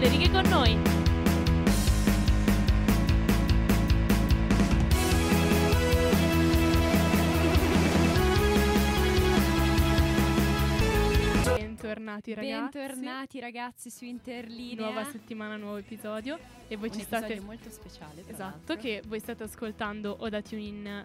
le righe con noi. Bentornati ragazzi. Bentornati ragazzi su Interlinea. Nuova settimana, nuovo episodio. E voi Un ci episodio state. molto speciale. tra Esatto, l'altro. che voi state ascoltando o da TuneIn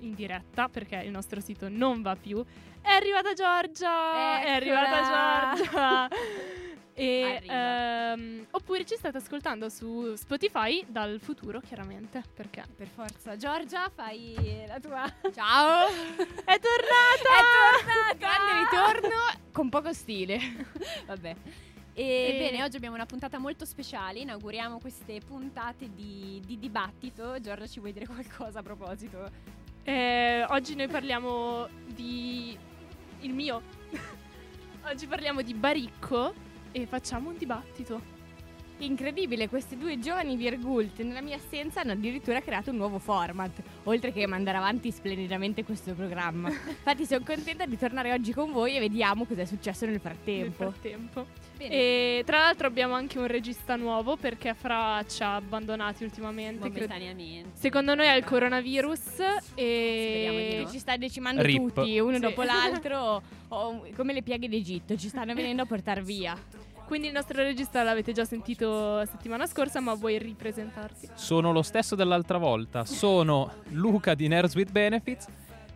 in diretta perché il nostro sito non va più. È arrivata Giorgia! È arrivata Eccola! Giorgia! E, ehm, oppure ci state ascoltando su Spotify dal futuro, chiaramente. Perché Per forza. Giorgia, fai la tua... Ciao! è tornata! È tornata! Grande ritorno con poco stile. Vabbè. E- E bene, oggi abbiamo una puntata molto speciale. Inauguriamo queste puntate di, di dibattito. Giorgia, ci vuoi dire qualcosa a proposito? Eh, oggi noi parliamo di. il mio. oggi parliamo di Baricco e facciamo un dibattito. Incredibile, questi due giovani virgult nella mia assenza hanno addirittura creato un nuovo format, oltre che mandare avanti splendidamente questo programma. Infatti sono contenta di tornare oggi con voi e vediamo cosa è successo nel Nel frattempo. frattempo. Bene. E tra l'altro abbiamo anche un regista nuovo perché Fra ci ha abbandonati ultimamente. momentaneamente. Secondo noi è il coronavirus e no. Ci sta decimando Rip. tutti, uno Sì. dopo l'altro, come le piaghe d'Egitto, ci stanno venendo a portare via. Quindi il nostro regista l'avete già sentito settimana scorsa, ma vuoi ripresentarti? Sono lo stesso dell'altra volta. Sono Luca di Nerds with Benefits.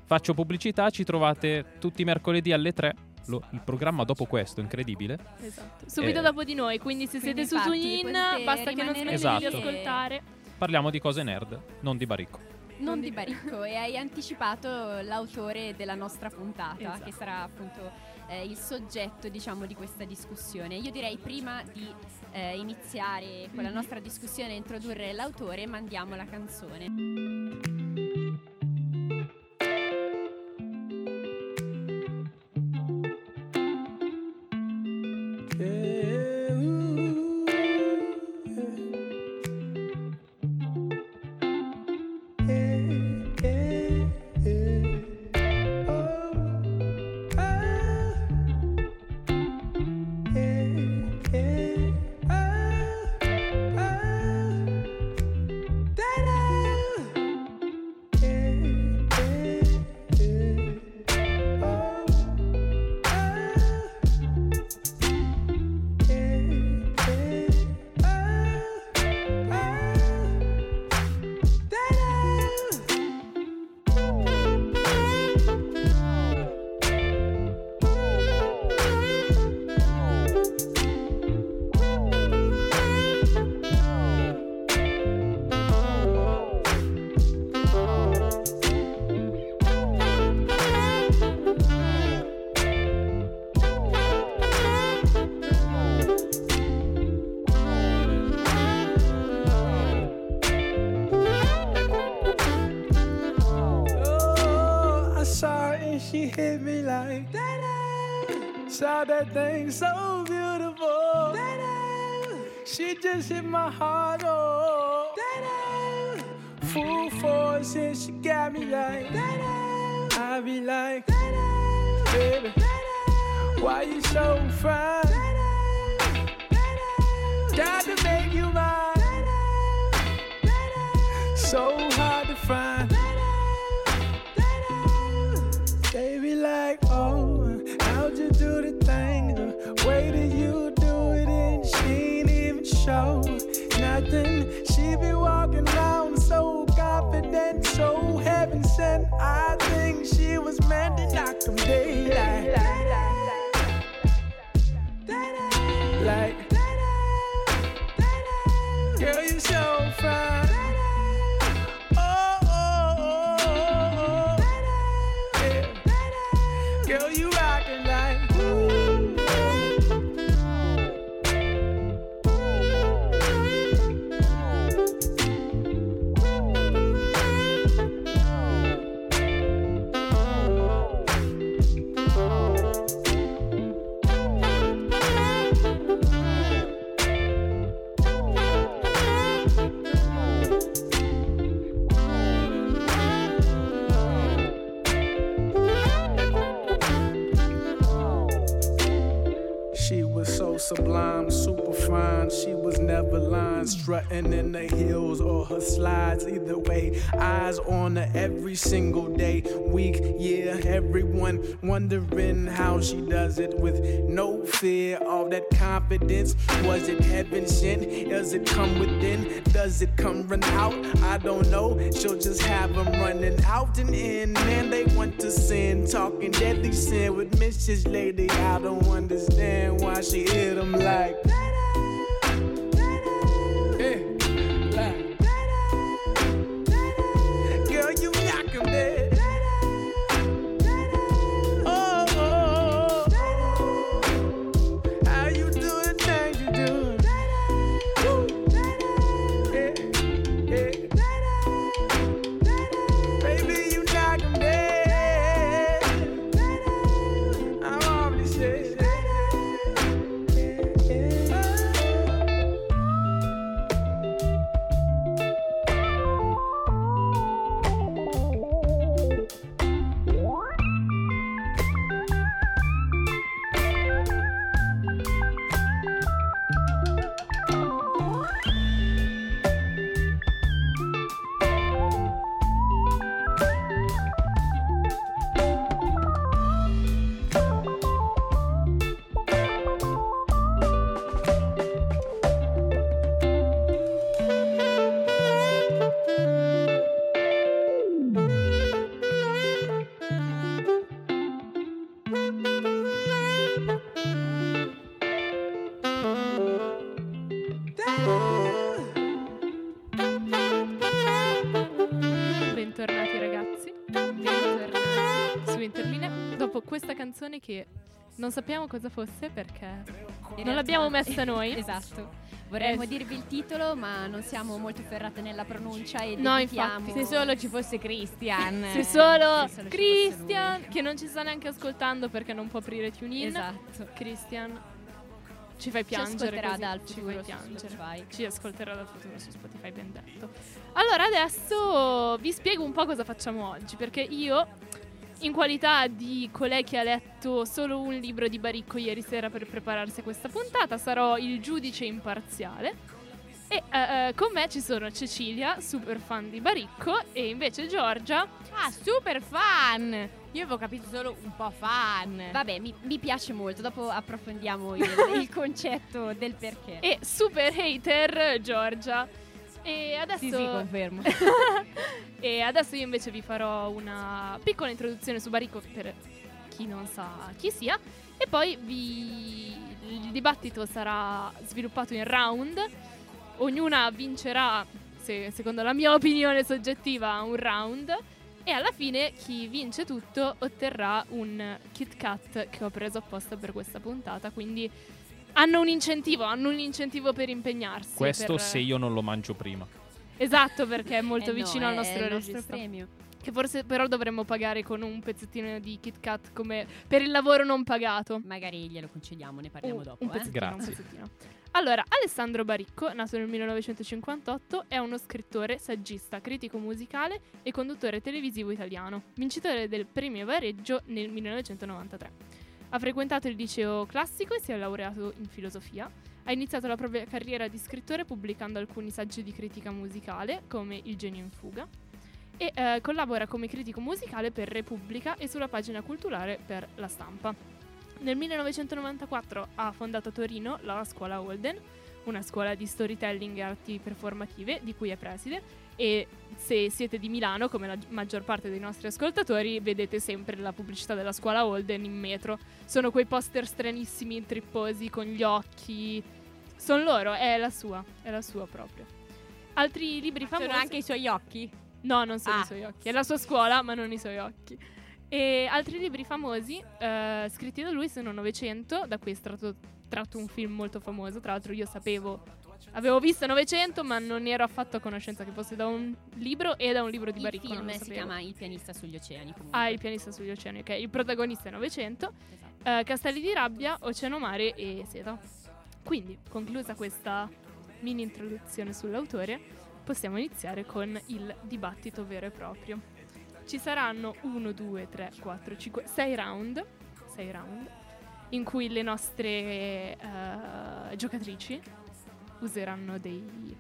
Faccio pubblicità, ci trovate tutti i mercoledì alle 3. Lo- il programma dopo questo, incredibile. Esatto. Subito Eh. dopo di noi, quindi se Quindi siete su TuneIn basta che non rimanere smettete di Esatto. ascoltare. Parliamo di cose nerd, non di baricco. Non di Baricco e hai anticipato l'autore della nostra puntata Esatto. che sarà appunto eh, il soggetto diciamo di questa discussione. Io direi prima di eh, iniziare con la Mhm. nostra discussione e introdurre l'autore mandiamo la canzone. Saw that thing so beautiful. She just hit my heart. Oh, full force and she got me like I be like, baby, why you so fine? Got to make you mine. So hard to find. Way that you do it, and she ain't even show nothing. She be walking around so confident, so heaven sent. I think she was meant to knock 'em daylight. Sublime, super fine. She was never lying, strutting in the heels or her slides. Either way, eyes on her every single day, week, year. Everyone wondering how she does it with no fear. All that confidence. Was it heaven sent? Does it come within? Does it come run out? I don't know. She'll just have them running out and in. Man, they want to sin, talking deadly sin with Mrs. Lady. I don't understand why she hit them like. Non sappiamo cosa fosse perché In non l'abbiamo messa noi. esatto. Vorremmo dirvi il titolo, ma non siamo molto ferrate nella pronuncia e No, dedichiamo- infatti, Se solo ci fosse Christian. Se solo se solo ci fosse Christian, lui. che non ci sta neanche ascoltando perché non può aprire TuneIn. Esatto. Christian ci fai Ci piangere. ascolterà così, dal ci futuro fai su piangere. Spotify. Ci ascolterà dal futuro su Spotify, ben detto. Allora, adesso vi spiego un po' cosa facciamo oggi, perché io, in qualità di colei che ha letto solo un libro di Baricco ieri sera per prepararsi a questa puntata, sarò il giudice imparziale. E eh, eh, con me ci sono Cecilia, super fan di Baricco, e invece Giorgia, Ah, super fan! Io avevo capito solo un po' fan. Vabbè, mi, mi piace molto. Dopo approfondiamo il, il concetto del perché. e super hater Giorgia. E adesso... Sì, sì, confermo. e adesso io invece vi farò una piccola introduzione su Baricco per chi non sa chi sia. E poi vi... il dibattito sarà sviluppato in round. Ognuna vincerà, se- secondo la mia opinione soggettiva, un round. E alla fine chi vince tutto otterrà un Kit Kat che ho preso apposta per questa puntata. Quindi hanno un incentivo, hanno un incentivo per impegnarsi. Questo per- se io non lo mangio prima. Esatto, perché è molto Eh no, vicino al è nostro il nostro premio. Che forse però dovremmo pagare con un pezzettino di Kit Kat come per il lavoro non pagato. Magari glielo concediamo, ne parliamo Un- dopo. un eh. un Grazie. pezzettino. Allora, Alessandro Baricco, nato nel 1958, è uno scrittore, saggista, critico musicale e conduttore televisivo italiano, vincitore del premio Vareggio nel 1993. Ha frequentato il liceo classico e si è laureato in filosofia. Ha iniziato la propria carriera di scrittore pubblicando alcuni saggi di critica musicale, come Il genio in fuga, e eh, collabora come critico musicale per Repubblica e sulla pagina culturale per La Stampa. Nel 1994 ha fondato a Torino la scuola Holden, una scuola di storytelling e arti performative di cui è preside e se siete di Milano, come la maggior parte dei nostri ascoltatori, vedete sempre la pubblicità della scuola Holden in metro. Sono quei poster stranissimi, tripposi, con gli occhi. Sono loro, è la sua, è la sua proprio. Altri libri famosi... Sono anche i suoi occhi. No, non sono Ah. i suoi occhi. È la sua scuola, ma non i suoi occhi. E altri libri famosi eh, scritti da lui sono Novecento, da cui è stato tratto un film molto famoso. Tra l'altro io sapevo, avevo visto Novecento, ma non ero affatto a conoscenza che fosse da un libro e da un libro di Il Baricco. non film si sapevo. chiama Il pianista sugli oceani. Comunque. Ah, il pianista sugli oceani, ok. Il protagonista è Novecento, Esatto. eh, Castelli di rabbia, Oceano Mare e Seta. Quindi, conclusa questa mini introduzione sull'autore, possiamo iniziare con il dibattito vero e proprio. Ci saranno 1, 2, 3, 4, 5, 6 round. 6 round. in cui le nostre eh, giocatrici useranno dei,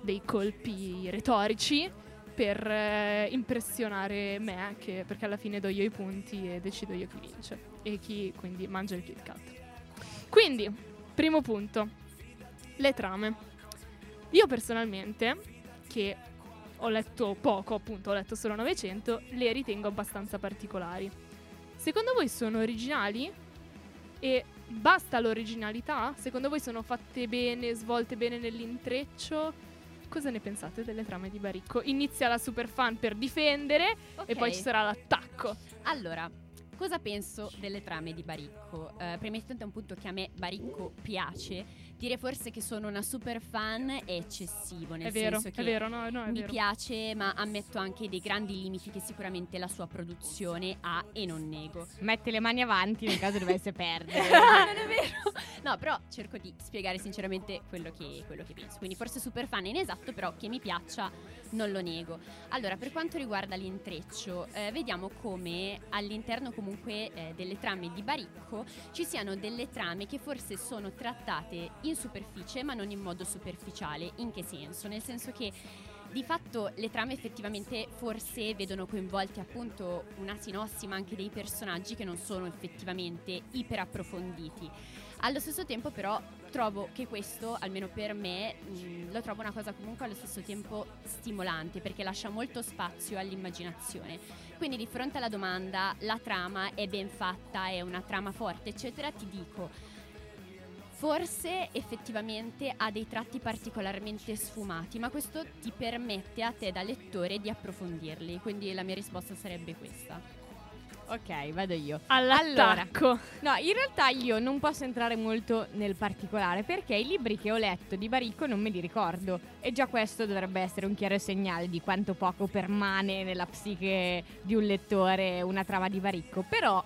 dei colpi retorici per eh, impressionare me, che- perché alla fine do io i punti e decido io chi vince e chi quindi mangia il Kit Kat. Quindi, primo punto, le trame. Io personalmente, che ho letto poco, appunto, ho letto solo 900, le ritengo abbastanza particolari. Secondo voi sono originali? E basta l'originalità? Secondo voi sono fatte bene, svolte bene nell'intreccio? Cosa ne pensate delle trame di Baricco? Inizia la superfan per difendere e poi ci sarà l'attacco. Allora, cosa penso delle trame di Baricco? Eh, premettendo un punto che a me Baricco piace, dire forse che sono una super fan è eccessivo, nel è vero, senso che è vero, no, no, è mi vero. piace, ma ammetto anche dei grandi limiti che sicuramente la sua produzione ha e non nego. Mette le mani avanti nel caso dovesse perdere. Ah, non è vero. No, però cerco di spiegare sinceramente quello che, quello che penso. Quindi forse super fan è inesatto, però che mi piaccia non lo nego. Allora, per quanto riguarda l'intreccio, eh, vediamo come all'interno comunque eh, delle trame di Baricco ci siano delle trame che forse sono trattate in superficie, ma non in modo superficiale. In che senso? Nel senso che di fatto le trame effettivamente forse vedono coinvolti appunto una sinossi ma anche dei personaggi che non sono effettivamente iper approfonditi. Allo stesso tempo però trovo che questo, almeno per me, mh, lo trovo una cosa comunque allo stesso tempo stimolante perché lascia molto spazio all'immaginazione. Quindi di fronte alla domanda la trama è ben fatta, è una trama forte, eccetera, ti dico Forse effettivamente ha dei tratti particolarmente sfumati, ma questo ti permette a te da lettore di approfondirli. Quindi la mia risposta sarebbe questa. ok, vado io. All'attacco. No, in realtà io non posso entrare molto nel particolare perché i libri che ho letto di Baricco non me li ricordo e già questo dovrebbe essere un chiaro segnale di quanto poco permane nella psiche di un lettore una trama di Baricco. Però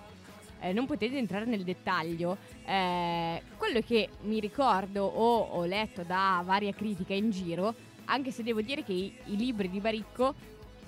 eh, non potete entrare nel dettaglio. Eh, quello che mi ricordo o ho letto da varie critiche in giro, anche se devo dire che i, i libri di Baricco,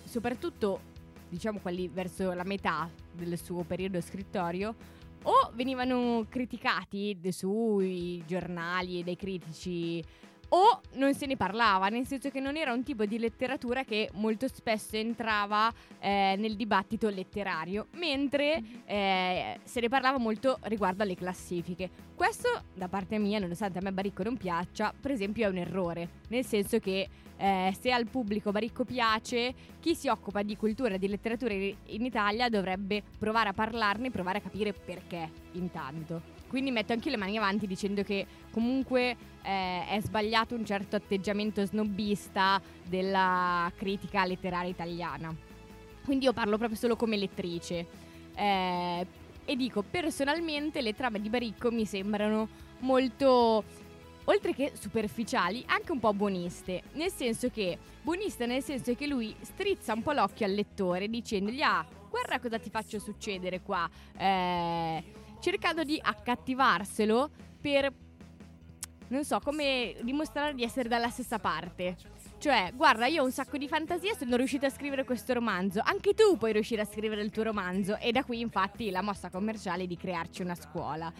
soprattutto diciamo quelli verso la metà del suo periodo scrittorio, o venivano criticati sui giornali e dai critici o non se ne parlava, nel senso che non era un tipo di letteratura che molto spesso entrava eh, nel dibattito letterario, mentre eh, se ne parlava molto riguardo alle classifiche. Questo da parte mia, nonostante a me Baricco non piaccia, per esempio è un errore, nel senso che eh, se al pubblico Baricco piace, chi si occupa di cultura e di letteratura in Italia dovrebbe provare a parlarne, provare a capire perché intanto. Quindi metto anche le mani avanti dicendo che comunque eh, è sbagliato un certo atteggiamento snobista della critica letteraria italiana. Quindi io parlo proprio solo come lettrice. Eh, e dico, personalmente le trame di Baricco mi sembrano molto, oltre che superficiali, anche un po' buoniste. Nel senso che, buonista nel senso che lui strizza un po' l'occhio al lettore dicendogli, ah, guarda cosa ti faccio succedere qua. Eh, cercando di accattivarselo per, non so, come dimostrare di essere dalla stessa parte. Cioè, guarda, io ho un sacco di fantasia, sono riuscita a scrivere questo romanzo. Anche tu puoi riuscire a scrivere il tuo romanzo. E da qui, infatti, la mossa commerciale di crearci una scuola.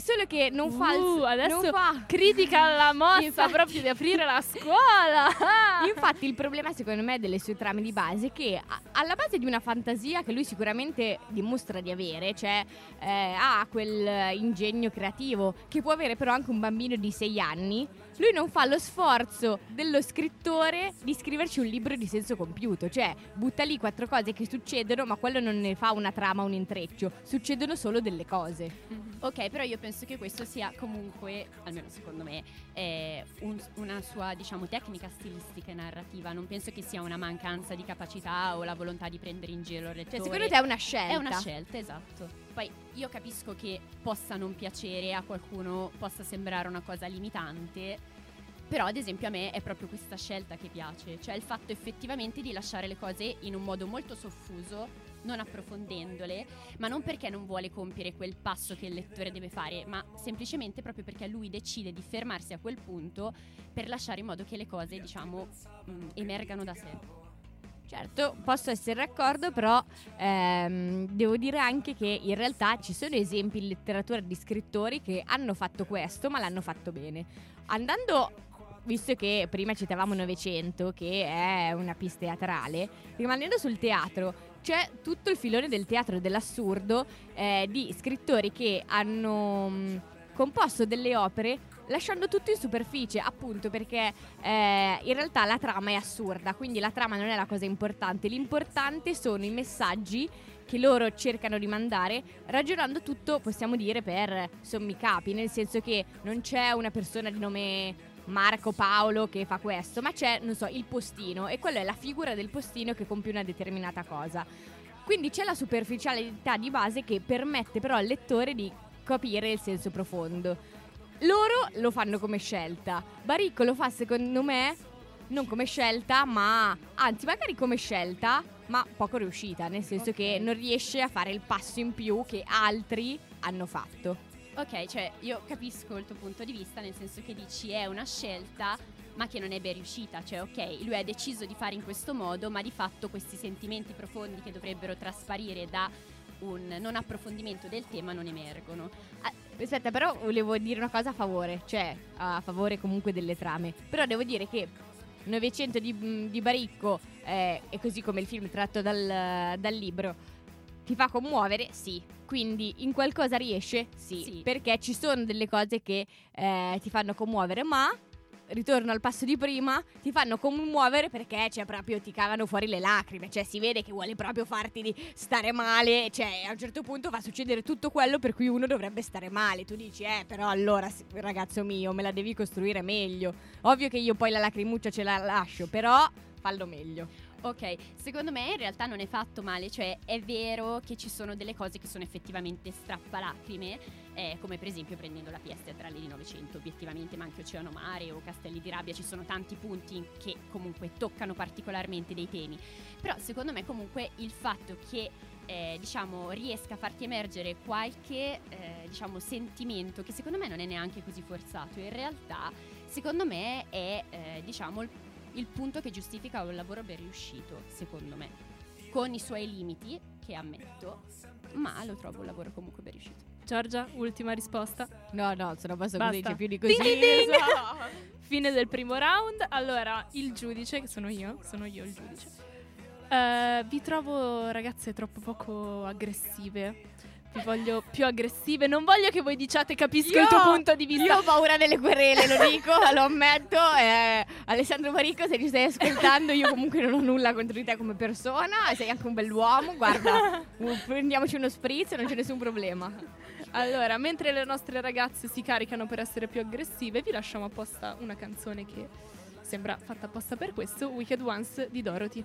Solo che non fa il- Uh, adesso non fa- critica la mossa Infatti- proprio di aprire la scuola. Infatti il problema secondo me delle sue trame di base è che alla base di una fantasia che lui sicuramente dimostra di avere, cioè eh, ha quel ingegno creativo che può avere però anche un bambino di 6 anni, lui non fa lo sforzo dello scrittore di scriverci un libro di senso compiuto, cioè butta lì quattro cose che succedono ma quello non ne fa una trama, un intreccio, succedono solo delle cose. Ok, però io penso che questo sia comunque, almeno secondo me, eh, un- una sua, diciamo, tecnica stilistica e narrativa. Non penso che sia una mancanza di capacità o la volontà di prendere in giro il lettore. Cioè secondo te è una scelta? È una scelta, esatto. Poi io capisco che possa non piacere a qualcuno, possa sembrare una cosa limitante, però ad esempio a me è proprio questa scelta che piace, cioè il fatto effettivamente di lasciare le cose in un modo molto soffuso, non approfondendole, ma non perché non vuole compiere quel passo che il lettore deve fare, ma semplicemente proprio perché lui decide di fermarsi a quel punto per lasciare in modo che le cose, diciamo, mh, emergano da sé. Certo, posso essere d'accordo, però ehm, devo dire anche che in realtà ci sono esempi in letteratura di scrittori che hanno fatto questo, ma l'hanno fatto bene. Andando, visto che prima citavamo Novecento, che è una pista teatrale, rimanendo sul teatro, c'è tutto il filone del teatro dell'assurdo eh, di scrittori che hanno mh, composto delle opere lasciando tutto in superficie, appunto perché eh, in realtà la trama è assurda, quindi la trama non è la cosa importante, l'importante sono i messaggi che loro cercano di mandare, ragionando tutto, possiamo dire, per sommi capi, nel senso che non c'è una persona di nome Marco Paolo che fa questo, ma c'è, non so, il postino e quella è la figura del postino che compie una determinata cosa. Quindi c'è la superficialità di base che permette però al lettore di capire il senso profondo. Loro lo fanno come scelta. Baricco lo fa secondo me non come scelta, ma anzi magari come scelta, ma poco riuscita, nel senso Ok. che non riesce a fare il passo in più che altri hanno fatto. Ok, cioè io capisco il tuo punto di vista, nel senso che dici è una scelta, ma che non è ben riuscita. Cioè, ok, lui ha deciso di fare in questo modo, ma di fatto questi sentimenti profondi che dovrebbero trasparire da un non approfondimento del tema non emergono. Ah, Aspetta, però volevo dire una cosa a favore, cioè a favore comunque delle trame. Però devo dire che Novecento di, di Baricco, eh, e così come il film tratto dal, dal libro, ti fa commuovere? Sì. Quindi in qualcosa riesce? Sì. Sì. Perché ci sono delle cose che eh, ti fanno commuovere, ma ritorno al passo di prima, ti fanno commuovere perché cioè, proprio ti cavano fuori le lacrime, cioè si vede che vuole proprio farti di stare male, cioè a un certo punto fa succedere tutto quello per cui uno dovrebbe stare male, tu dici eh però allora ragazzo mio me la devi costruire meglio, ovvio che io poi la lacrimuccia ce la lascio, però fallo meglio. Ok, secondo me in realtà non è fatto male, cioè è vero che ci sono delle cose che sono effettivamente strappalacrime, eh, come per esempio prendendo la pièce teatrale di Novecento, obiettivamente, ma anche Oceano Mare o Castelli di Rabbia, ci sono tanti punti che comunque toccano particolarmente dei temi. Però secondo me comunque il fatto che eh, diciamo riesca a farti emergere qualche eh, diciamo sentimento che secondo me non è neanche così forzato, in realtà secondo me è eh, diciamo il il punto che giustifica un lavoro ben riuscito, secondo me, con i suoi limiti, che ammetto, ma lo trovo un lavoro comunque ben riuscito. Giorgia, ultima risposta. No, no, se no posso Basta. così, c'è più di così. Ding, ding. Fine del primo round. Allora, il giudice, che sono io, sono io il giudice. Eh, vi trovo ragazze troppo poco aggressive. Vi voglio più aggressive. Non voglio che voi diciate capisco Io- il tuo punto di vista. Io ho paura delle querele, lo dico, lo ammetto. eh, Alessandro Marico, se ci stai ascoltando, io comunque non ho nulla contro di te come persona. Sei anche un bell'uomo. Guarda, uh, prendiamoci uno spritz, non c'è nessun problema. Allora, mentre le nostre ragazze si caricano per essere più aggressive, vi lasciamo apposta una canzone che sembra fatta apposta per questo, Wicked Ones di Dorothy.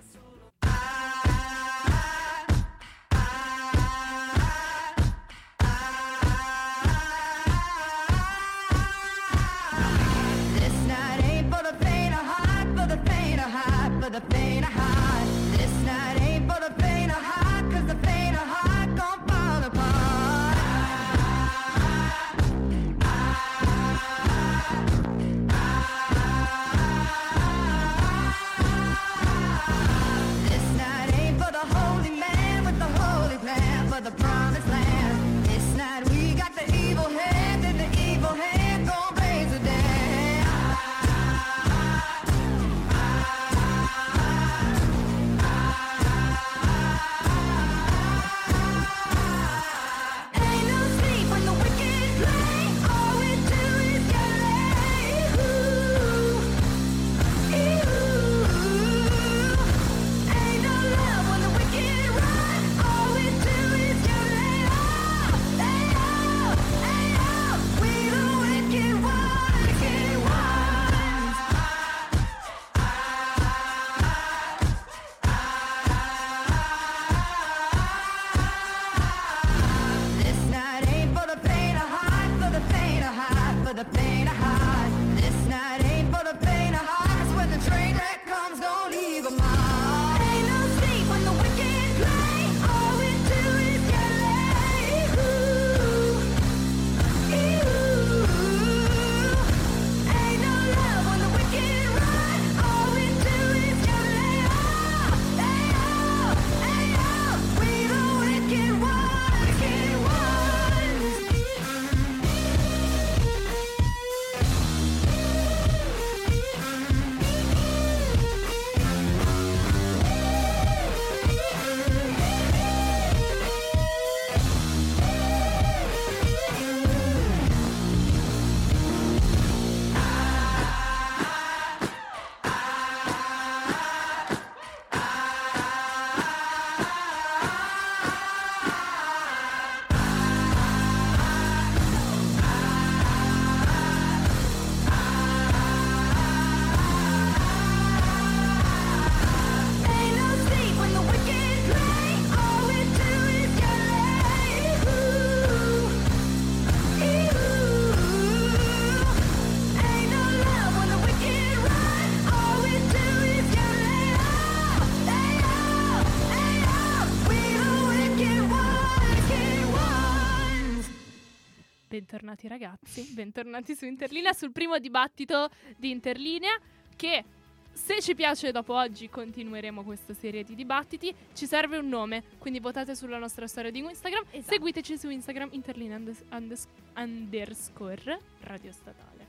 Ragazzi, bentornati su Interlinea, sul primo dibattito di Interlinea che se ci piace dopo oggi continueremo questa serie di dibattiti, ci serve un nome, quindi votate sulla nostra storia di Instagram, Esatto. seguiteci su Instagram Interlinea undes- undes- underscore radio statale.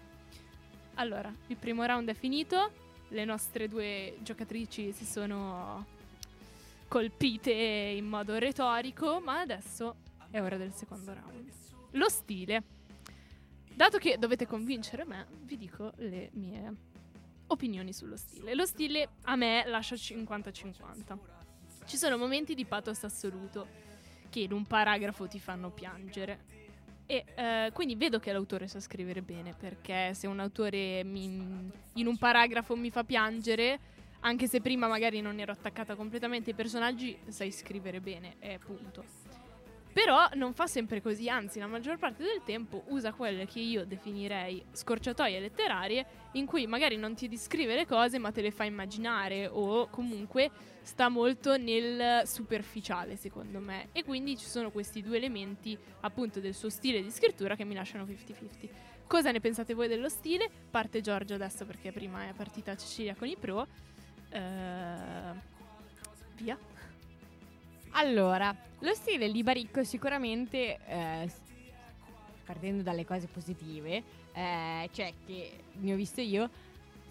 Allora, il primo round è finito, le nostre due giocatrici si sono colpite in modo retorico, ma adesso è ora del secondo round. Lo stile. Dato che dovete convincere me, vi dico le mie opinioni sullo stile. Lo stile a me lascia 50-50. Ci sono momenti di pathos assoluto che in un paragrafo ti fanno piangere. E eh, quindi vedo che l'autore sa scrivere bene, perché se un autore mi- in un paragrafo mi fa piangere, anche se prima magari non ero attaccata completamente ai personaggi, sai scrivere bene, e punto. Però non fa sempre così, anzi la maggior parte del tempo usa quelle che io definirei scorciatoie letterarie, in cui magari non ti descrive le cose ma te le fa immaginare o comunque sta molto nel superficiale secondo me. E quindi ci sono questi due elementi appunto del suo stile di scrittura che mi lasciano 50-50. Cosa ne pensate voi dello stile? Parte Giorgio adesso perché prima è partita Cecilia con i pro. Eh, via. Allora, lo stile di Baricco sicuramente, eh, partendo dalle cose positive, eh, cioè che ne ho visto io,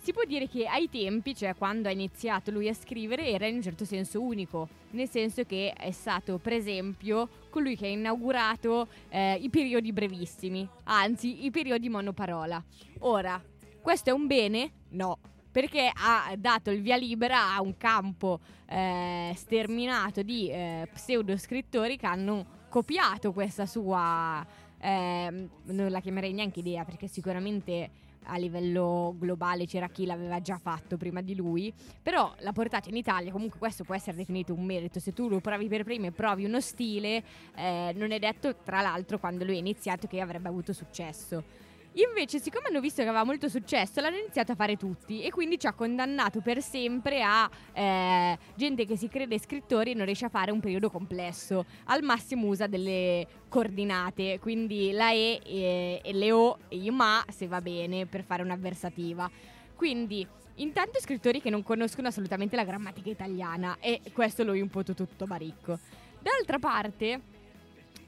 si può dire che ai tempi, cioè quando ha iniziato lui a scrivere, era in un certo senso unico, nel senso che è stato, per esempio, colui che ha inaugurato eh, i periodi brevissimi, anzi i periodi monoparola. Ora, questo è un bene? No, perché ha dato il via libera a un campo eh, sterminato di eh, pseudo scrittori che hanno copiato questa sua ehm, non la chiamerei neanche idea perché sicuramente a livello globale c'era chi l'aveva già fatto prima di lui però l'ha portato in Italia. Comunque questo può essere definito un merito. Se tu lo provi per primo e provi uno stile eh, non è detto tra l'altro quando lui ha iniziato che avrebbe avuto successo Invece, siccome hanno visto che aveva molto successo, l'hanno iniziato a fare tutti e quindi ci ha condannato per sempre a eh, gente che si crede scrittori e non riesce a fare un periodo complesso. Al massimo usa delle coordinate, quindi la E e, e le O e i ma se va bene per fare un'avversativa. Quindi, intanto scrittori che non conoscono assolutamente la grammatica italiana e questo lo imputo tutto baricco. D'altra parte,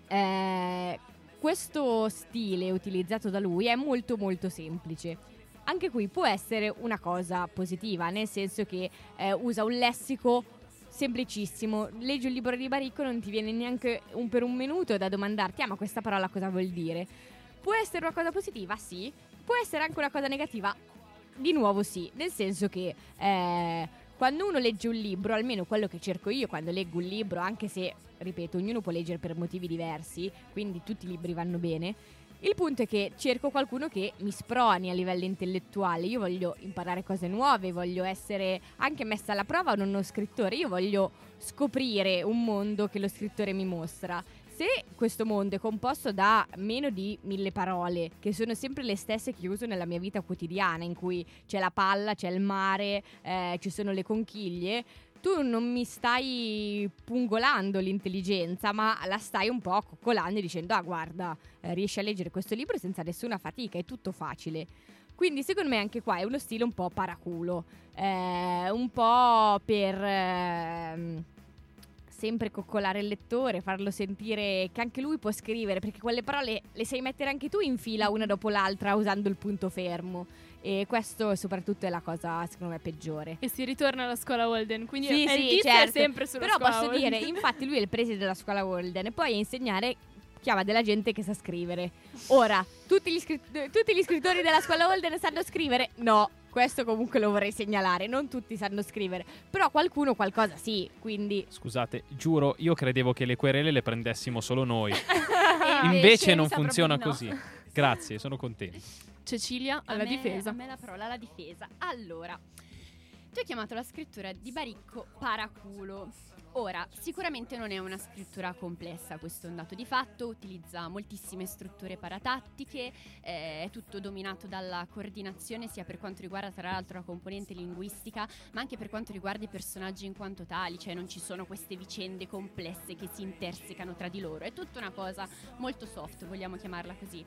eh, questo stile utilizzato da lui è molto molto semplice. Anche qui può essere una cosa positiva, nel senso che eh, usa un lessico semplicissimo. Leggi un libro di Baricco non ti viene neanche un, per un minuto da domandarti, ah ma questa parola cosa vuol dire? Può essere una cosa positiva? Sì. Può essere anche una cosa negativa? Di nuovo sì, nel senso che eh, quando uno legge un libro, almeno quello che cerco io quando leggo un libro, anche se, ripeto, ognuno può leggere per motivi diversi, quindi tutti i libri vanno bene, il punto è che cerco qualcuno che mi sproni a livello intellettuale. Io voglio imparare cose nuove, voglio essere anche messa alla prova da uno scrittore. Io voglio scoprire un mondo che lo scrittore mi mostra. Se questo mondo è composto da meno di mille parole, che sono sempre le stesse che uso nella mia vita quotidiana, in cui c'è la palla, c'è il mare, eh, ci sono le conchiglie, tu non mi stai pungolando l'intelligenza, ma la stai un po' coccolando e dicendo: Ah, guarda, eh, riesci a leggere questo libro senza nessuna fatica, è tutto facile. Quindi, secondo me, anche qua è uno stile un po' paraculo, eh, un po' per. ehm, sempre coccolare il lettore, farlo sentire che anche lui può scrivere, perché quelle parole le sai mettere anche tu in fila una dopo l'altra usando il punto fermo. E questo soprattutto è la cosa, secondo me, peggiore. E si ritorna alla scuola Walden, quindi Sì, è sì, il tizio certo. è sempre sulla Però scuola posso Walden. dire, infatti lui è il preside della scuola Walden e poi a insegnare chiama della gente che sa scrivere. Ora, tutti gli, scri- tutti gli scrittori della scuola Walden sanno scrivere? No, questo comunque lo vorrei segnalare, non tutti sanno scrivere, però qualcuno qualcosa sì, quindi... Scusate, giuro, io credevo che le querele le prendessimo solo noi. Invece non funziona no. così. Grazie, sono contento. Cecilia A alla me- difesa. A me la parola alla difesa. Allora, tu hai chiamato la scrittura di Baricco paraculo. Ora, sicuramente non è una scrittura complessa, questo è un dato di fatto, utilizza moltissime strutture paratattiche, eh, è tutto dominato dalla coordinazione sia per quanto riguarda tra l'altro la componente linguistica, ma anche per quanto riguarda i personaggi in quanto tali, cioè non ci sono queste vicende complesse che si intersecano tra di loro, è tutta una cosa molto soft, vogliamo chiamarla così.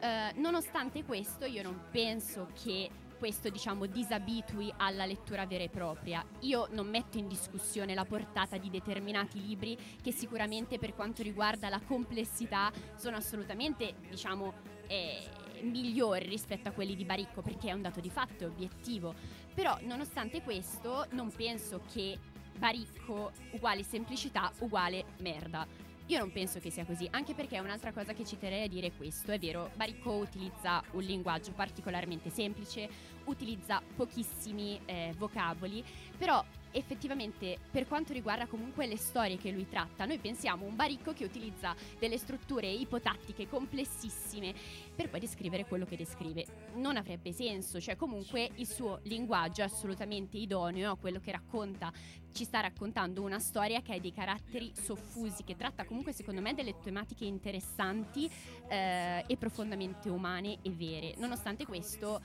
Eh, nonostante questo, io non penso che questo diciamo disabitui alla lettura vera e propria. Io non metto in discussione la portata di determinati libri che sicuramente per quanto riguarda la complessità sono assolutamente diciamo eh, migliori rispetto a quelli di Baricco perché è un dato di fatto, è obiettivo. Però nonostante questo non penso che Baricco uguale semplicità uguale merda. Io non penso che sia così, anche perché un'altra cosa che ci terrei a dire è questo, è vero, Baricco utilizza un linguaggio particolarmente semplice, utilizza pochissimi eh, vocaboli, però effettivamente per quanto riguarda comunque le storie che lui tratta, noi pensiamo a un Baricco che utilizza delle strutture ipotattiche complessissime per poi descrivere quello che descrive. Non avrebbe senso, cioè comunque il suo linguaggio è assolutamente idoneo a quello che racconta ci sta raccontando una storia che ha dei caratteri soffusi, che tratta comunque secondo me delle tematiche interessanti eh, e profondamente umane e vere. Nonostante questo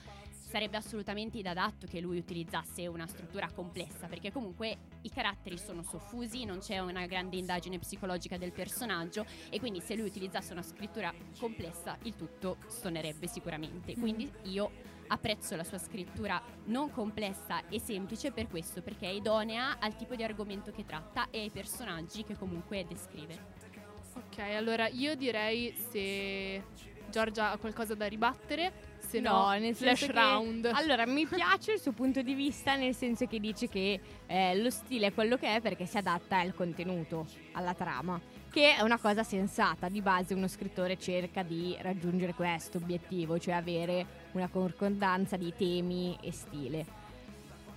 sarebbe assolutamente inadatto che lui utilizzasse una struttura complessa, perché comunque i caratteri sono soffusi, non c'è una grande indagine psicologica del personaggio e quindi se lui utilizzasse una scrittura complessa il tutto stonerebbe sicuramente. Quindi io apprezzo la sua scrittura non complessa e semplice per questo, perché è idonea al tipo di argomento che tratta e ai personaggi che comunque descrive. Ok, allora io direi se Giorgia ha qualcosa da ribattere, se no, No, nel flash che- round. Allora, mi piace il suo punto di vista, nel senso che dice che eh, lo stile è quello che è perché si adatta al contenuto, alla trama, che è una cosa sensata. Di base uno scrittore cerca di raggiungere questo obiettivo, cioè avere una concordanza di temi e stile.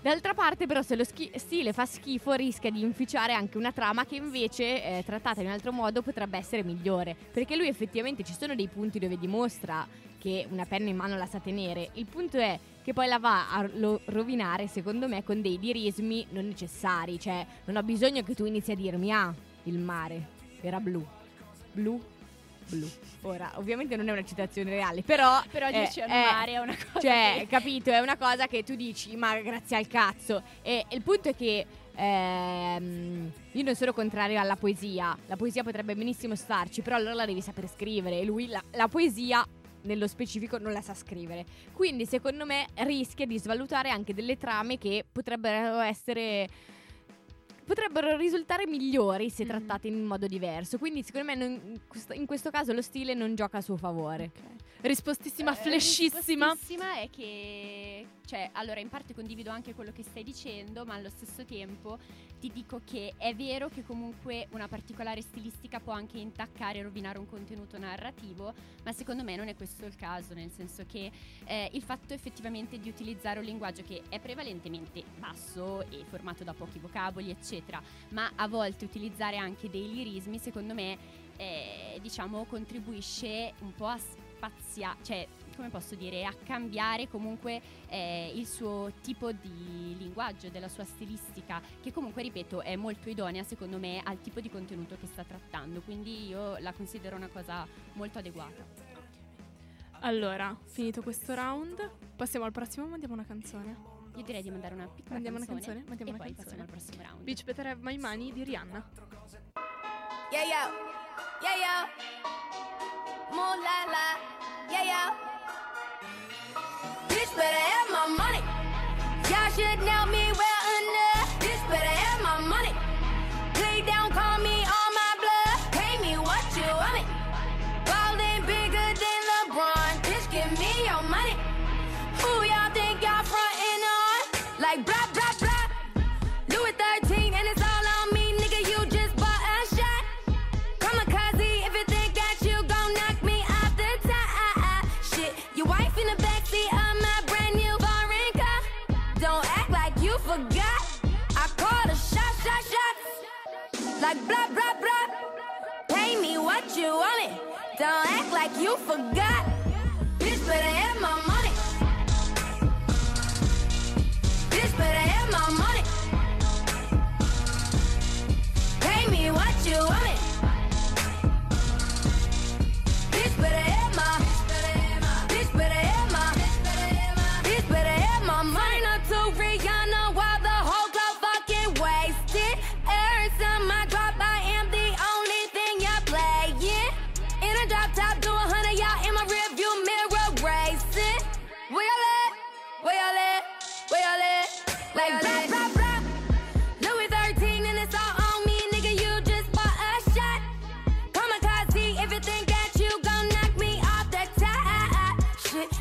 D'altra parte, però, se lo schi- stile fa schifo, rischia di inficiare anche una trama che invece, eh, trattata in un altro modo, potrebbe essere migliore. Perché lui effettivamente ci sono dei punti dove dimostra che una penna in mano la sa tenere. Il punto è che poi la va a lo- rovinare, secondo me, con dei dirismi non necessari. Cioè, non ho bisogno che tu inizi a dirmi, ah, il mare era blu. Blu, blu. Ora, ovviamente non è una citazione reale, però... Però eh, al è- mare è una cosa cioè, che- capito, è una cosa che tu dici, ma grazie al cazzo. E il punto è che ehm, io non sono contrario alla poesia. La poesia potrebbe benissimo starci, però allora la devi sapere scrivere. E lui la, la poesia, nello specifico, non la sa scrivere. Quindi, secondo me, rischia di svalutare anche delle trame che potrebbero essere. Potrebbero risultare migliori se Mhm. trattate in modo diverso. Quindi, secondo me, non- in questo- caso lo stile non gioca a suo favore. Rispostissima, Eh, flashissima. rispostissima è che, cioè, allora in parte condivido anche quello che stai dicendo, ma allo stesso tempo ti dico che è vero che comunque una particolare stilistica può anche intaccare e rovinare un contenuto narrativo, ma secondo me non è questo il caso, nel senso che eh, il fatto effettivamente di utilizzare un linguaggio che è prevalentemente basso e formato da pochi vocaboli, eccetera, ma a volte utilizzare anche dei lirismi, secondo me, eh, diciamo, contribuisce un po' a spaziare, cioè, come posso dire, a cambiare comunque eh, il suo tipo di linguaggio, della sua stilistica, che comunque, ripeto, è molto idonea, secondo me, al tipo di contenuto che sta trattando. Quindi io la considero una cosa molto adeguata. Allora, finito questo round, passiamo al prossimo, mandiamo una canzone. Io direi di mandare una piccola Mandiamo una canzone, canzone? Mandiamo e una poi canzone. passiamo al prossimo round. Beach Better Have My Money di Rihanna. Yeah, yo. Yeah, yo. Moon la la. Yeah, yo. Bitch better have my money. Y'all should know like you forgot. Bitch, better have my money. Bitch, better have my money. Pay me what you want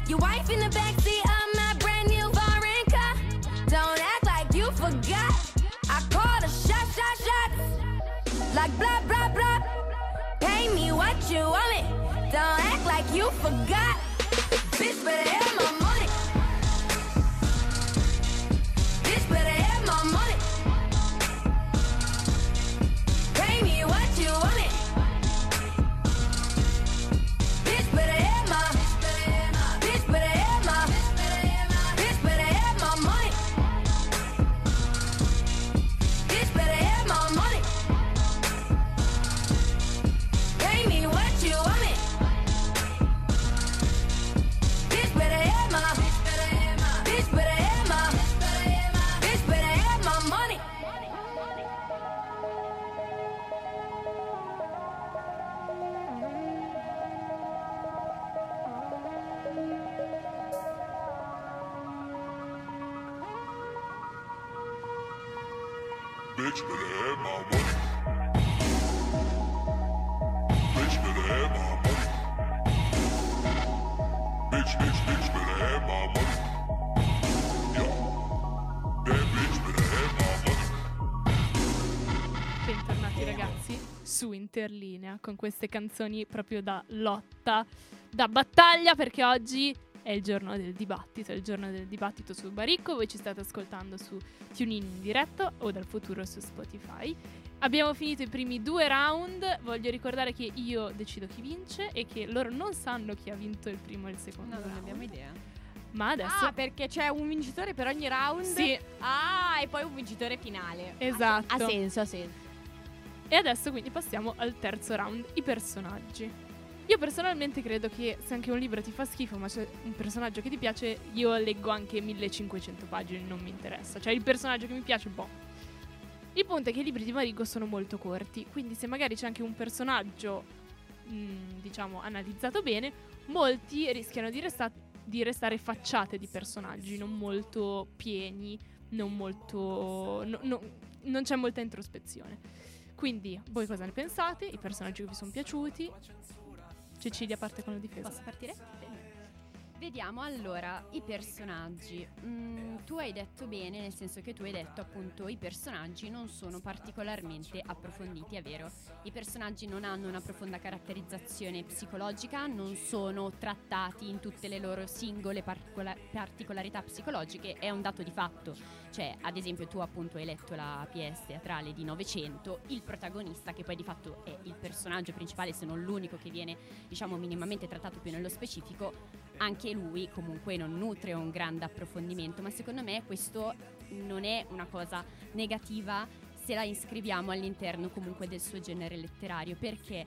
Your wife in the backseat of my brand new foreign car. Don't act like you forgot. I called a shot, shot, shot. Like blah, blah, blah. Pay me what you want me. Don't act like you forgot. Bitch, better have my con queste canzoni proprio da lotta, da battaglia perché oggi è il giorno del dibattito, è il giorno del dibattito su Baricco, voi ci state ascoltando su TuneIn in diretta o dal futuro su Spotify. Abbiamo finito i primi due round, voglio ricordare che io decido chi vince e che loro non sanno chi ha vinto il primo e il secondo No, non round. abbiamo idea. Ma adesso... Ah, perché c'è un vincitore per ogni round? Sì, Ah, e poi un vincitore finale. esatto. Ha senso, ha senso. E adesso quindi passiamo al terzo round, i personaggi. Io personalmente credo che se anche un libro ti fa schifo, ma c'è un personaggio che ti piace, io leggo anche 1500 pagine, non mi interessa. Cioè il personaggio che mi piace, boh. Il punto è che i libri di Marigo sono molto corti, quindi se magari c'è anche un personaggio, mh, diciamo, analizzato bene, molti rischiano di, resta- di restare facciate di personaggi, non molto pieni, non molto... no- no- non c'è molta introspezione. Quindi, voi cosa ne pensate? I personaggi che vi sono piaciuti? Cecilia parte con la difesa. Posso partire? Vediamo allora i personaggi. Mm, tu hai detto bene, nel senso che tu hai detto appunto i personaggi non sono particolarmente approfonditi, è vero. I personaggi non hanno una profonda caratterizzazione psicologica, non sono trattati in tutte le loro singole particola- particolarità psicologiche, è un dato di fatto. Cioè, ad esempio, tu appunto hai letto la PS teatrale di Novecento, il protagonista, che poi di fatto è il personaggio principale, se non l'unico che viene, diciamo, minimamente trattato più nello specifico, anche lui comunque non nutre un grande approfondimento, ma secondo me questo non è una cosa negativa se la iscriviamo all'interno comunque del suo genere letterario, perché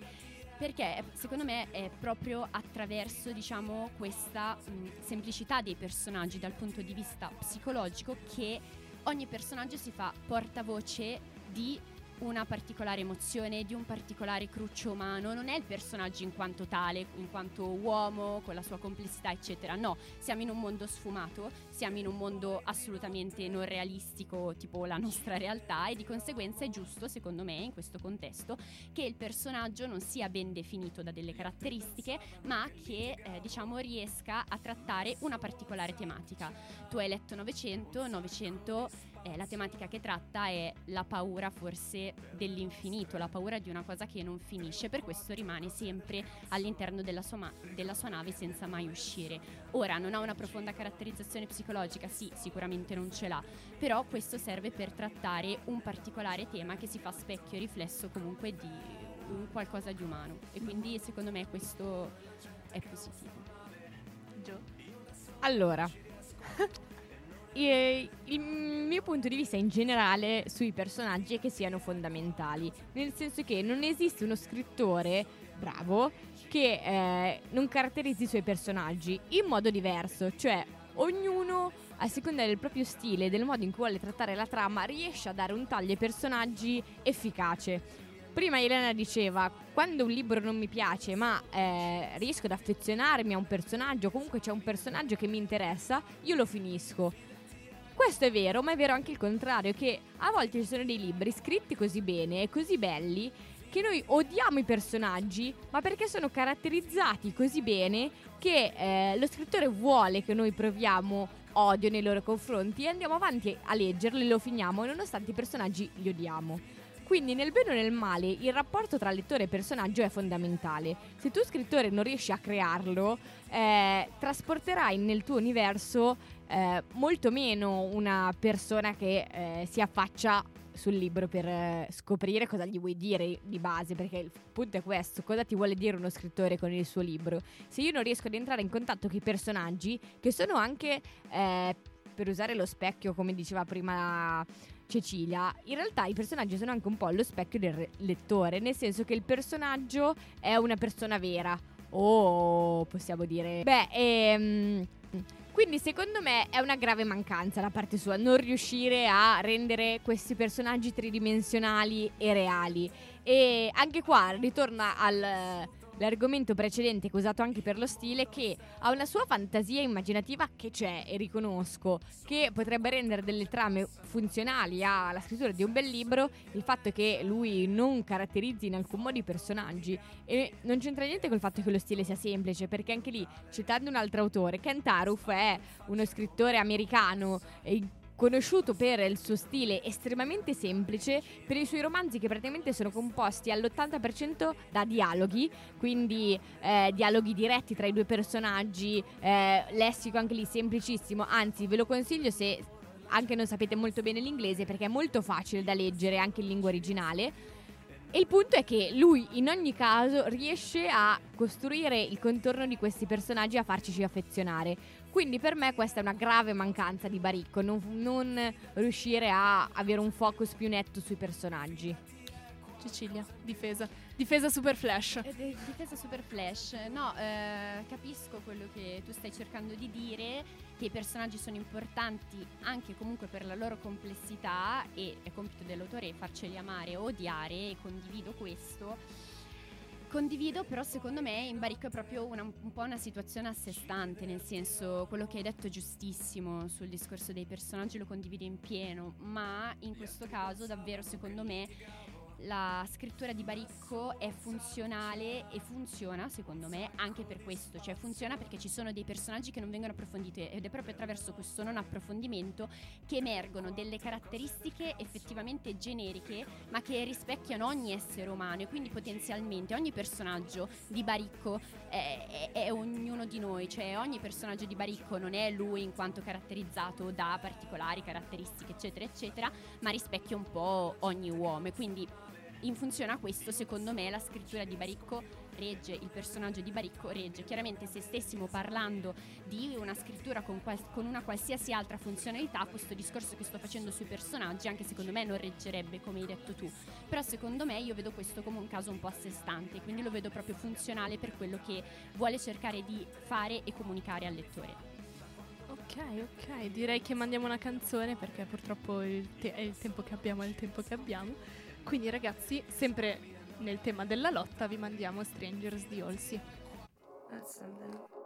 perché secondo me è proprio attraverso diciamo questa mh, semplicità dei personaggi dal punto di vista psicologico che ogni personaggio si fa portavoce di una particolare emozione, di un particolare cruccio umano, non è il personaggio in quanto tale, in quanto uomo, con la sua complessità, eccetera. No, siamo in un mondo sfumato, siamo in un mondo assolutamente non realistico, tipo la nostra realtà, e di conseguenza è giusto, secondo me, in questo contesto, che il personaggio non sia ben definito da delle caratteristiche, ma che eh, diciamo riesca a trattare una particolare tematica. Tu hai letto Novecento, Novecento eh, la tematica che tratta è la paura forse dell'infinito, la paura di una cosa che non finisce, per questo rimane sempre all'interno della sua, ma- della sua nave senza mai uscire. Ora non ha una profonda caratterizzazione psicologica, sì, sicuramente non ce l'ha, però questo serve per trattare un particolare tema che si fa specchio e riflesso comunque di un qualcosa di umano e quindi secondo me questo è positivo. Gio. Allora, eh, il mio punto di vista in generale sui personaggi è che siano fondamentali, nel senso che non esiste uno scrittore bravo che eh, non caratterizzi i suoi personaggi in modo diverso, cioè ognuno a seconda del proprio stile e del modo in cui vuole trattare la trama riesce a dare un taglio ai personaggi efficace. Prima Elena diceva, quando un libro non mi piace ma eh, riesco ad affezionarmi a un personaggio, comunque c'è un personaggio che mi interessa, io lo finisco. Questo è vero, ma è vero anche il contrario, che a volte ci sono dei libri scritti così bene e così belli che noi odiamo i personaggi, ma perché sono caratterizzati così bene che eh, lo scrittore vuole che noi proviamo odio nei loro confronti e andiamo avanti a leggerlo e lo finiamo nonostante i personaggi li odiamo. Quindi nel bene o nel male il rapporto tra lettore e personaggio è fondamentale. Se tu scrittore non riesci a crearlo, eh, trasporterai nel tuo universo eh, molto meno una persona che eh, si affaccia sul libro per eh, scoprire cosa gli vuoi dire di base, perché il punto è questo, cosa ti vuole dire uno scrittore con il suo libro. Se io non riesco ad entrare in contatto con i personaggi, che sono anche, eh, per usare lo specchio, come diceva prima Cecilia, in realtà i personaggi sono anche un po' lo specchio del re- lettore, nel senso che il personaggio è una persona vera. O possiamo dire... Beh, ehm... Quindi secondo me è una grave mancanza da parte sua non riuscire a rendere questi personaggi tridimensionali e reali. E anche qua ritorna all'argomento precedente che ho usato anche per lo stile che ha una sua fantasia immaginativa che c'è e riconosco che potrebbe rendere delle trame funzionali alla scrittura di un bel libro il fatto che lui non caratterizzi in alcun modo i personaggi. E non c'entra niente col fatto che lo stile sia semplice perché anche lì citando un altro autore Kent Aruf è uno scrittore americano conosciuto per il suo stile estremamente semplice, per i suoi romanzi che praticamente sono composti all'80% da dialoghi, quindi eh, dialoghi diretti tra i due personaggi, eh, lessico anche lì semplicissimo, anzi ve lo consiglio se anche non sapete molto bene l'inglese perché è molto facile da leggere anche in lingua originale. E il punto è che lui in ogni caso riesce a costruire il contorno di questi personaggi e a farci affezionare. Quindi per me questa è una grave mancanza di Baricco, non, non riuscire a avere un focus più netto sui personaggi. Cecilia, difesa. Difesa super flash. È difesa super flash. No, eh, capisco quello che tu stai cercando di dire, che i personaggi sono importanti anche comunque per la loro complessità e è compito dell'autore farceli amare o odiare e condivido questo. Condivido, però secondo me in Baricco è proprio una- un po' una situazione a sé stante, nel senso quello che hai detto giustissimo sul discorso dei personaggi lo condivido in pieno, ma in questo caso davvero secondo me la scrittura di Baricco è funzionale e funziona secondo me anche per questo, cioè funziona perché ci sono dei personaggi che non vengono approfonditi ed è proprio attraverso questo non approfondimento che emergono delle caratteristiche effettivamente generiche ma che rispecchiano ogni essere umano e quindi potenzialmente ogni personaggio di Baricco è, è- è ognuno di noi, cioè ogni personaggio di Baricco non è lui in quanto caratterizzato da particolari caratteristiche eccetera eccetera ma rispecchia un po' ogni uomo. E quindi in funzione a questo, secondo me, la scrittura di Baricco regge, il personaggio di Baricco regge. Chiaramente se stessimo parlando di una scrittura con, qual- con una qualsiasi altra funzionalità, questo discorso che sto facendo sui personaggi anche secondo me non reggerebbe, come hai detto tu. Però secondo me io vedo questo come un caso un po' a sé stante, quindi lo vedo proprio funzionale per quello che vuole cercare di fare e comunicare al lettore. Ok, ok, direi che mandiamo una canzone perché purtroppo te- è il tempo che abbiamo, è il tempo che abbiamo. Quindi ragazzi, sempre nel tema della lotta, vi mandiamo Strangers di Olsi. That's something.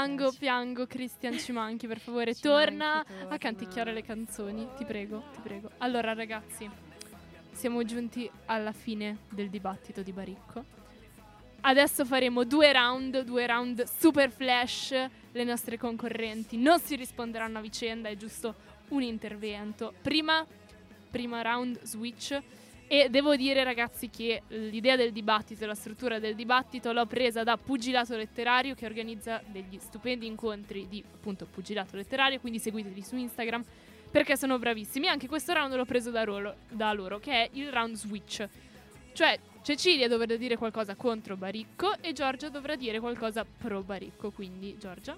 Piango, piango, Christian, ci manchi per favore. Ci Torna manchi, torna. a canticchiare le canzoni, ti prego, ti prego. Allora, ragazzi, siamo giunti alla fine del dibattito di Baricco. Adesso faremo due round, due round super flash. Le nostre concorrenti non si risponderanno a vicenda, è giusto un intervento. Prima, prima round switch. E devo dire, ragazzi, che l'idea del dibattito, la struttura del dibattito l'ho presa da Pugilato Letterario, che organizza degli stupendi incontri di appunto Pugilato Letterario. Quindi seguiteli su Instagram perché sono bravissimi. Anche questo round l'ho preso da loro, da loro che è il round switch. Cioè, Cecilia dovrà dire qualcosa contro Baricco e Giorgia dovrà dire qualcosa pro Baricco. Quindi, Giorgia,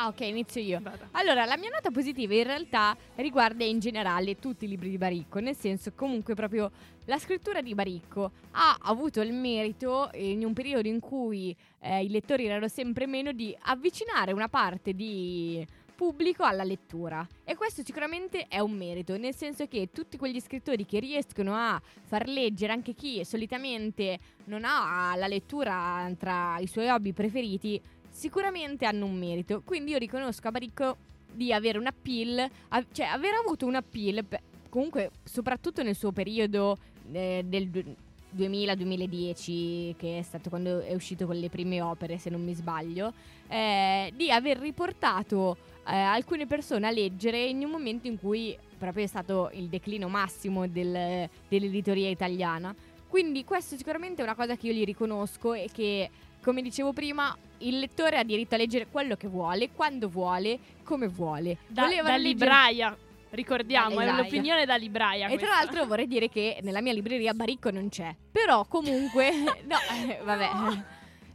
Ah, ok, inizio io. vada. Allora, la mia nota positiva in realtà riguarda in generale tutti i libri di Baricco, nel senso comunque proprio la scrittura di Baricco ha avuto il merito in un periodo in cui eh, i lettori erano sempre meno di avvicinare una parte di pubblico alla lettura e questo sicuramente è un merito, nel senso che tutti quegli scrittori che riescono a far leggere anche chi solitamente non ha la lettura tra i suoi hobby preferiti sicuramente hanno un merito. Quindi io riconosco a Baricco di avere un appeal, a- cioè aver avuto un appeal, pe- comunque soprattutto nel suo periodo eh, del du- 2000-2010, che è stato quando è uscito con le prime opere, se non mi sbaglio, eh, di aver riportato eh, alcune persone a leggere in un momento in cui proprio è stato il declino massimo del- dell'editoria italiana. Quindi questo sicuramente è una cosa che io gli riconosco e che, come dicevo prima, il lettore ha diritto a leggere quello che vuole, quando vuole, come vuole. Da, Voleva da leggere- libraia, ricordiamo, è libraia. l'opinione da libraia. E tra questa. l'altro vorrei dire che nella mia libreria Baricco non c'è. Però comunque... no, eh, vabbè.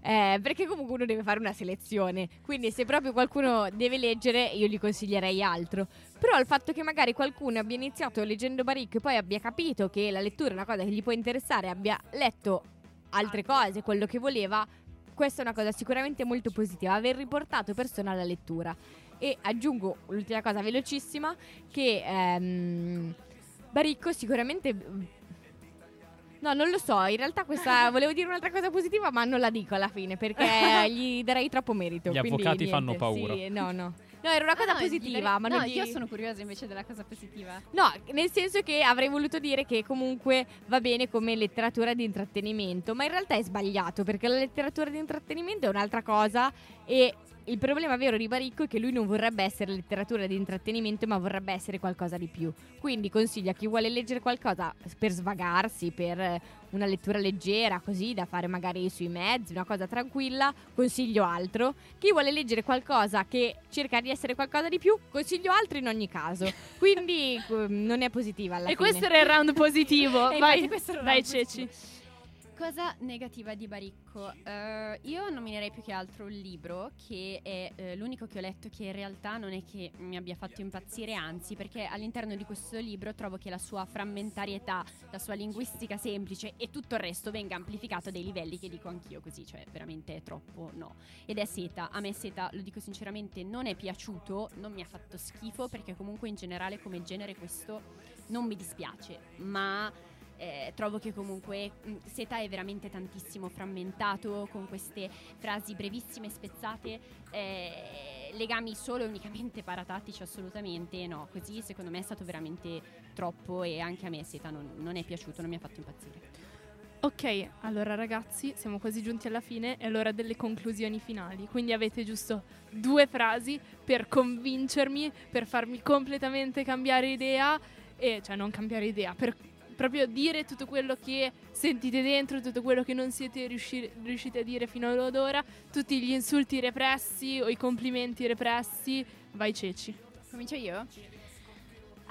Eh, perché comunque uno deve fare una selezione. Quindi se proprio qualcuno deve leggere, io gli consiglierei altro. Però il fatto che magari qualcuno abbia iniziato leggendo Baricco e poi abbia capito che la lettura è una cosa che gli può interessare, abbia letto altre cose, quello che voleva, questa è una cosa sicuramente molto positiva, aver riportato persone alla lettura. E aggiungo l'ultima cosa velocissima, che ehm, Baricco sicuramente... No, non lo so, in realtà questa volevo dire un'altra cosa positiva, ma non la dico alla fine perché gli darei troppo merito. Gli avvocati niente. fanno paura. Sì, no, no. No, era una cosa Ah, no, positiva, direi- ma no, non gli... io sono curiosa invece della cosa positiva. No, nel senso che avrei voluto dire che comunque va bene come letteratura di intrattenimento, ma in realtà è sbagliato perché la letteratura di intrattenimento è un'altra cosa e il problema vero di Baricco è che lui non vorrebbe essere letteratura di intrattenimento, ma vorrebbe essere qualcosa di più. Quindi consiglio a chi vuole leggere qualcosa per svagarsi, per una lettura leggera, così da fare magari sui mezzi, una cosa tranquilla, consiglio altro. Chi vuole leggere qualcosa che cerca di essere qualcosa di più, consiglio altro in ogni caso. Quindi eh, non è positiva alla E fine. questo era il round positivo. E Vai, infatti questo Cosa negativa di Baricco? Eh, io nominerei più che altro un libro che è eh, l'unico che ho letto che in realtà non è che mi abbia fatto impazzire, anzi perché all'interno di questo libro trovo che la sua frammentarietà, la sua linguistica semplice e tutto il resto venga amplificato a dei livelli che dico anch'io così, cioè veramente è troppo no. Ed è Seta, a me Seta, lo dico sinceramente, non è piaciuto, non mi ha fatto schifo perché comunque in generale come genere questo non mi dispiace, ma eh, trovo che comunque mh, Seta è veramente tantissimo frammentato con queste frasi brevissime, spezzate, eh, legami solo e unicamente paratattici assolutamente no, così secondo me è stato veramente troppo e anche a me Seta non, non è piaciuto, non mi ha fatto impazzire. Ok, allora ragazzi, siamo quasi giunti alla fine, è l'ora delle conclusioni finali. Quindi avete giusto due frasi per convincermi, per farmi completamente cambiare idea, e cioè non cambiare idea, per proprio dire tutto quello che sentite dentro, tutto quello che non siete riusci- riusciti a dire fino ad ora, tutti gli insulti repressi o i complimenti repressi. Vai Ceci. Comincio io?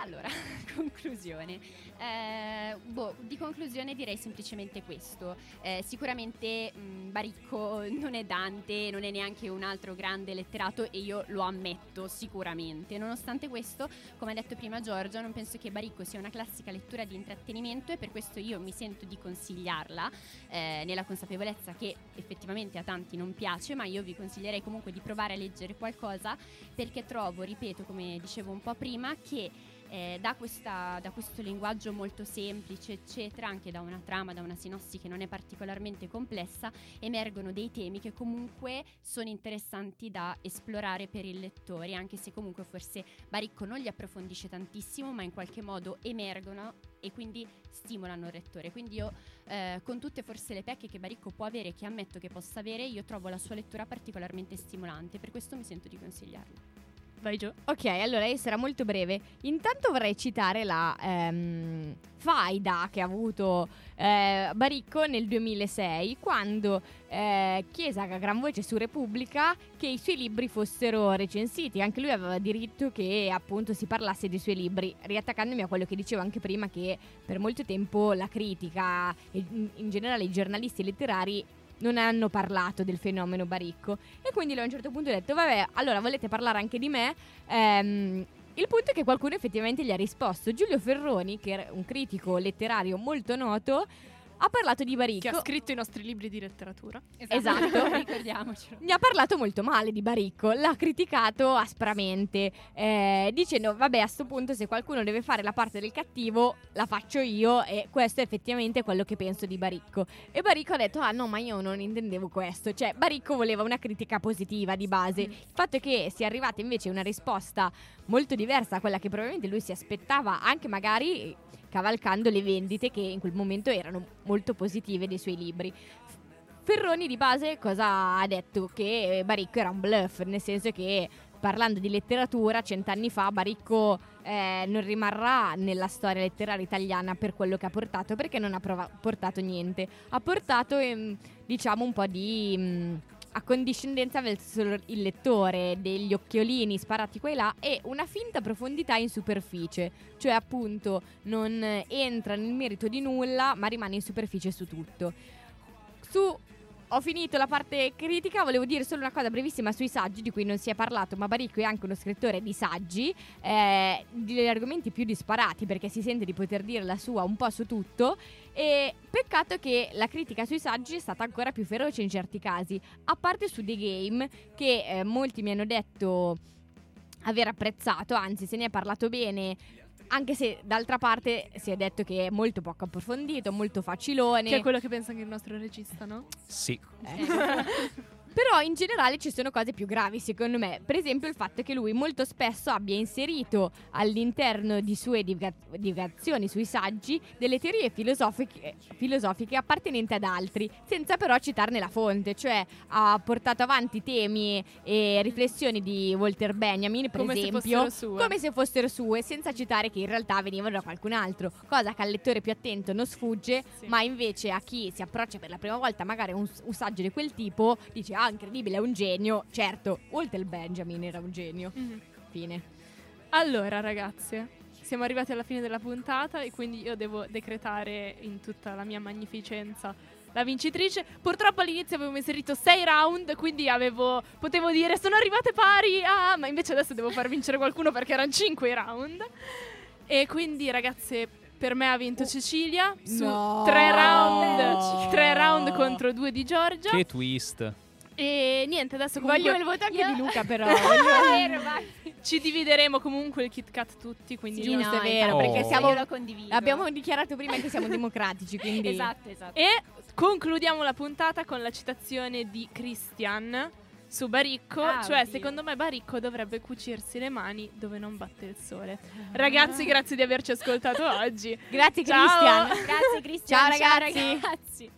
Allora, conclusione. Eh, boh, di conclusione direi semplicemente questo. Eh, sicuramente mh, Baricco non è Dante, non è neanche un altro grande letterato e io lo ammetto sicuramente. Nonostante questo, come ha detto prima Giorgio, non penso che Baricco sia una classica lettura di intrattenimento e per questo io mi sento di consigliarla eh, nella consapevolezza che effettivamente a tanti non piace, ma io vi consiglierei comunque di provare a leggere qualcosa perché trovo, ripeto, come dicevo un po' prima, che eh, da, questa- da questo linguaggio molto semplice, eccetera, anche da una trama, da una sinossi che non è particolarmente complessa, emergono dei temi che comunque sono interessanti da esplorare per il lettore, anche se comunque forse Baricco non li approfondisce tantissimo, ma in qualche modo emergono e quindi stimolano il lettore. Quindi io, eh, con tutte forse le pecche che Baricco può avere che ammetto che possa avere, io trovo la sua lettura particolarmente stimolante, per questo mi sento di consigliarla. Vai Gio. Ok, allora io sarà molto breve. Intanto vorrei citare la ehm, faida che ha avuto eh, Baricco nel 2006 quando eh, chiese a gran voce su Repubblica che i suoi libri fossero recensiti. Anche lui aveva diritto che appunto si parlasse dei suoi libri, riattaccandomi a quello che dicevo anche prima che per molto tempo la critica e in generale i giornalisti letterari non hanno parlato del fenomeno Baricco. E quindi lui a un certo punto ha detto: Vabbè, allora volete parlare anche di me? Ehm, il punto è che qualcuno effettivamente gli ha risposto. Giulio Ferroni, che era un critico letterario molto noto, ha parlato di Che Baricco. ha scritto i nostri libri di letteratura. Esatto. ricordiamocelo. Ne ha parlato molto male di Baricco, l'ha criticato aspramente, eh, dicendo vabbè a sto punto se qualcuno deve fare la parte del cattivo la faccio io e questo è effettivamente quello che penso di Baricco. E Baricco ha detto ah no ma io non intendevo questo, cioè Baricco voleva una critica positiva di base. Il fatto è che sia arrivata invece una risposta molto diversa a quella che probabilmente lui si aspettava anche magari cavalcando le vendite che in quel momento erano molto positive dei suoi libri. Ferroni di base cosa ha detto? Che Baricco era un bluff, nel senso che parlando di letteratura, cent'anni fa Baricco eh, non rimarrà nella storia letteraria italiana per quello che ha portato, perché non ha prova- portato niente. Ha portato, ehm, diciamo, un po' di mh, accondiscendenza verso il lettore, degli occhiolini sparati qua e là e una finta profondità in superficie, cioè appunto non entra nel merito di nulla, ma rimane in superficie su tutto. Su ho finito la parte critica, volevo dire solo una cosa brevissima sui saggi di cui non si è parlato, ma Baricco è anche uno scrittore di saggi, eh, degli argomenti più disparati perché si sente di poter dire la sua un po' su tutto e peccato che la critica sui saggi è stata ancora più feroce in certi casi, a parte su The Game che eh, molti mi hanno detto aver apprezzato, anzi se ne è parlato bene. Anche se d'altra parte si è detto che è molto poco approfondito, molto facilone. Che è quello che pensa anche il nostro regista, no? Sì. Però in generale ci sono cose più gravi secondo me, per esempio il fatto che lui molto spesso abbia inserito all'interno di sue divagazioni sui saggi delle teorie filosofiche, filosofiche appartenenti ad altri, senza però citarne la fonte, cioè ha portato avanti temi e riflessioni di Walter Benjamin, per Come se esempio, sue. come se fossero sue, senza citare che in realtà venivano da qualcun altro, cosa che al lettore più attento non sfugge, Sì. ma invece a chi si approccia per la prima volta magari a un, un saggio di quel tipo dice ah incredibile è un genio certo Walter Benjamin era un genio Mhm. fine Allora, ragazze, siamo arrivati alla fine della puntata e quindi io devo decretare in tutta la mia magnificenza la vincitrice. Purtroppo all'inizio avevo inserito 6 round, quindi avevo, potevo dire sono arrivate pari, ah, ma invece adesso devo far vincere qualcuno perché erano 5 i round. E quindi ragazze, per me ha vinto Cecilia su No. 3 round, 3 round contro 2 di Giorgia. Che twist. E niente, adesso comunque Voglio il voto anche Io- di Luca, però. Ci divideremo comunque il Kit Kat tutti, quindi Sì, non no, è vero, Oh. perché siamo... Io lo condivido. Abbiamo dichiarato prima che siamo democratici, quindi... Esatto, esatto. E concludiamo la puntata con la citazione di Christian su Baricco, Ah, cioè oddio. secondo me Baricco dovrebbe cucirsi le mani dove non batte il sole. Ragazzi, grazie di averci ascoltato oggi. Grazie Ciao. Cristian. Grazie Cristian. Ciao, ragazzi. ragazzi.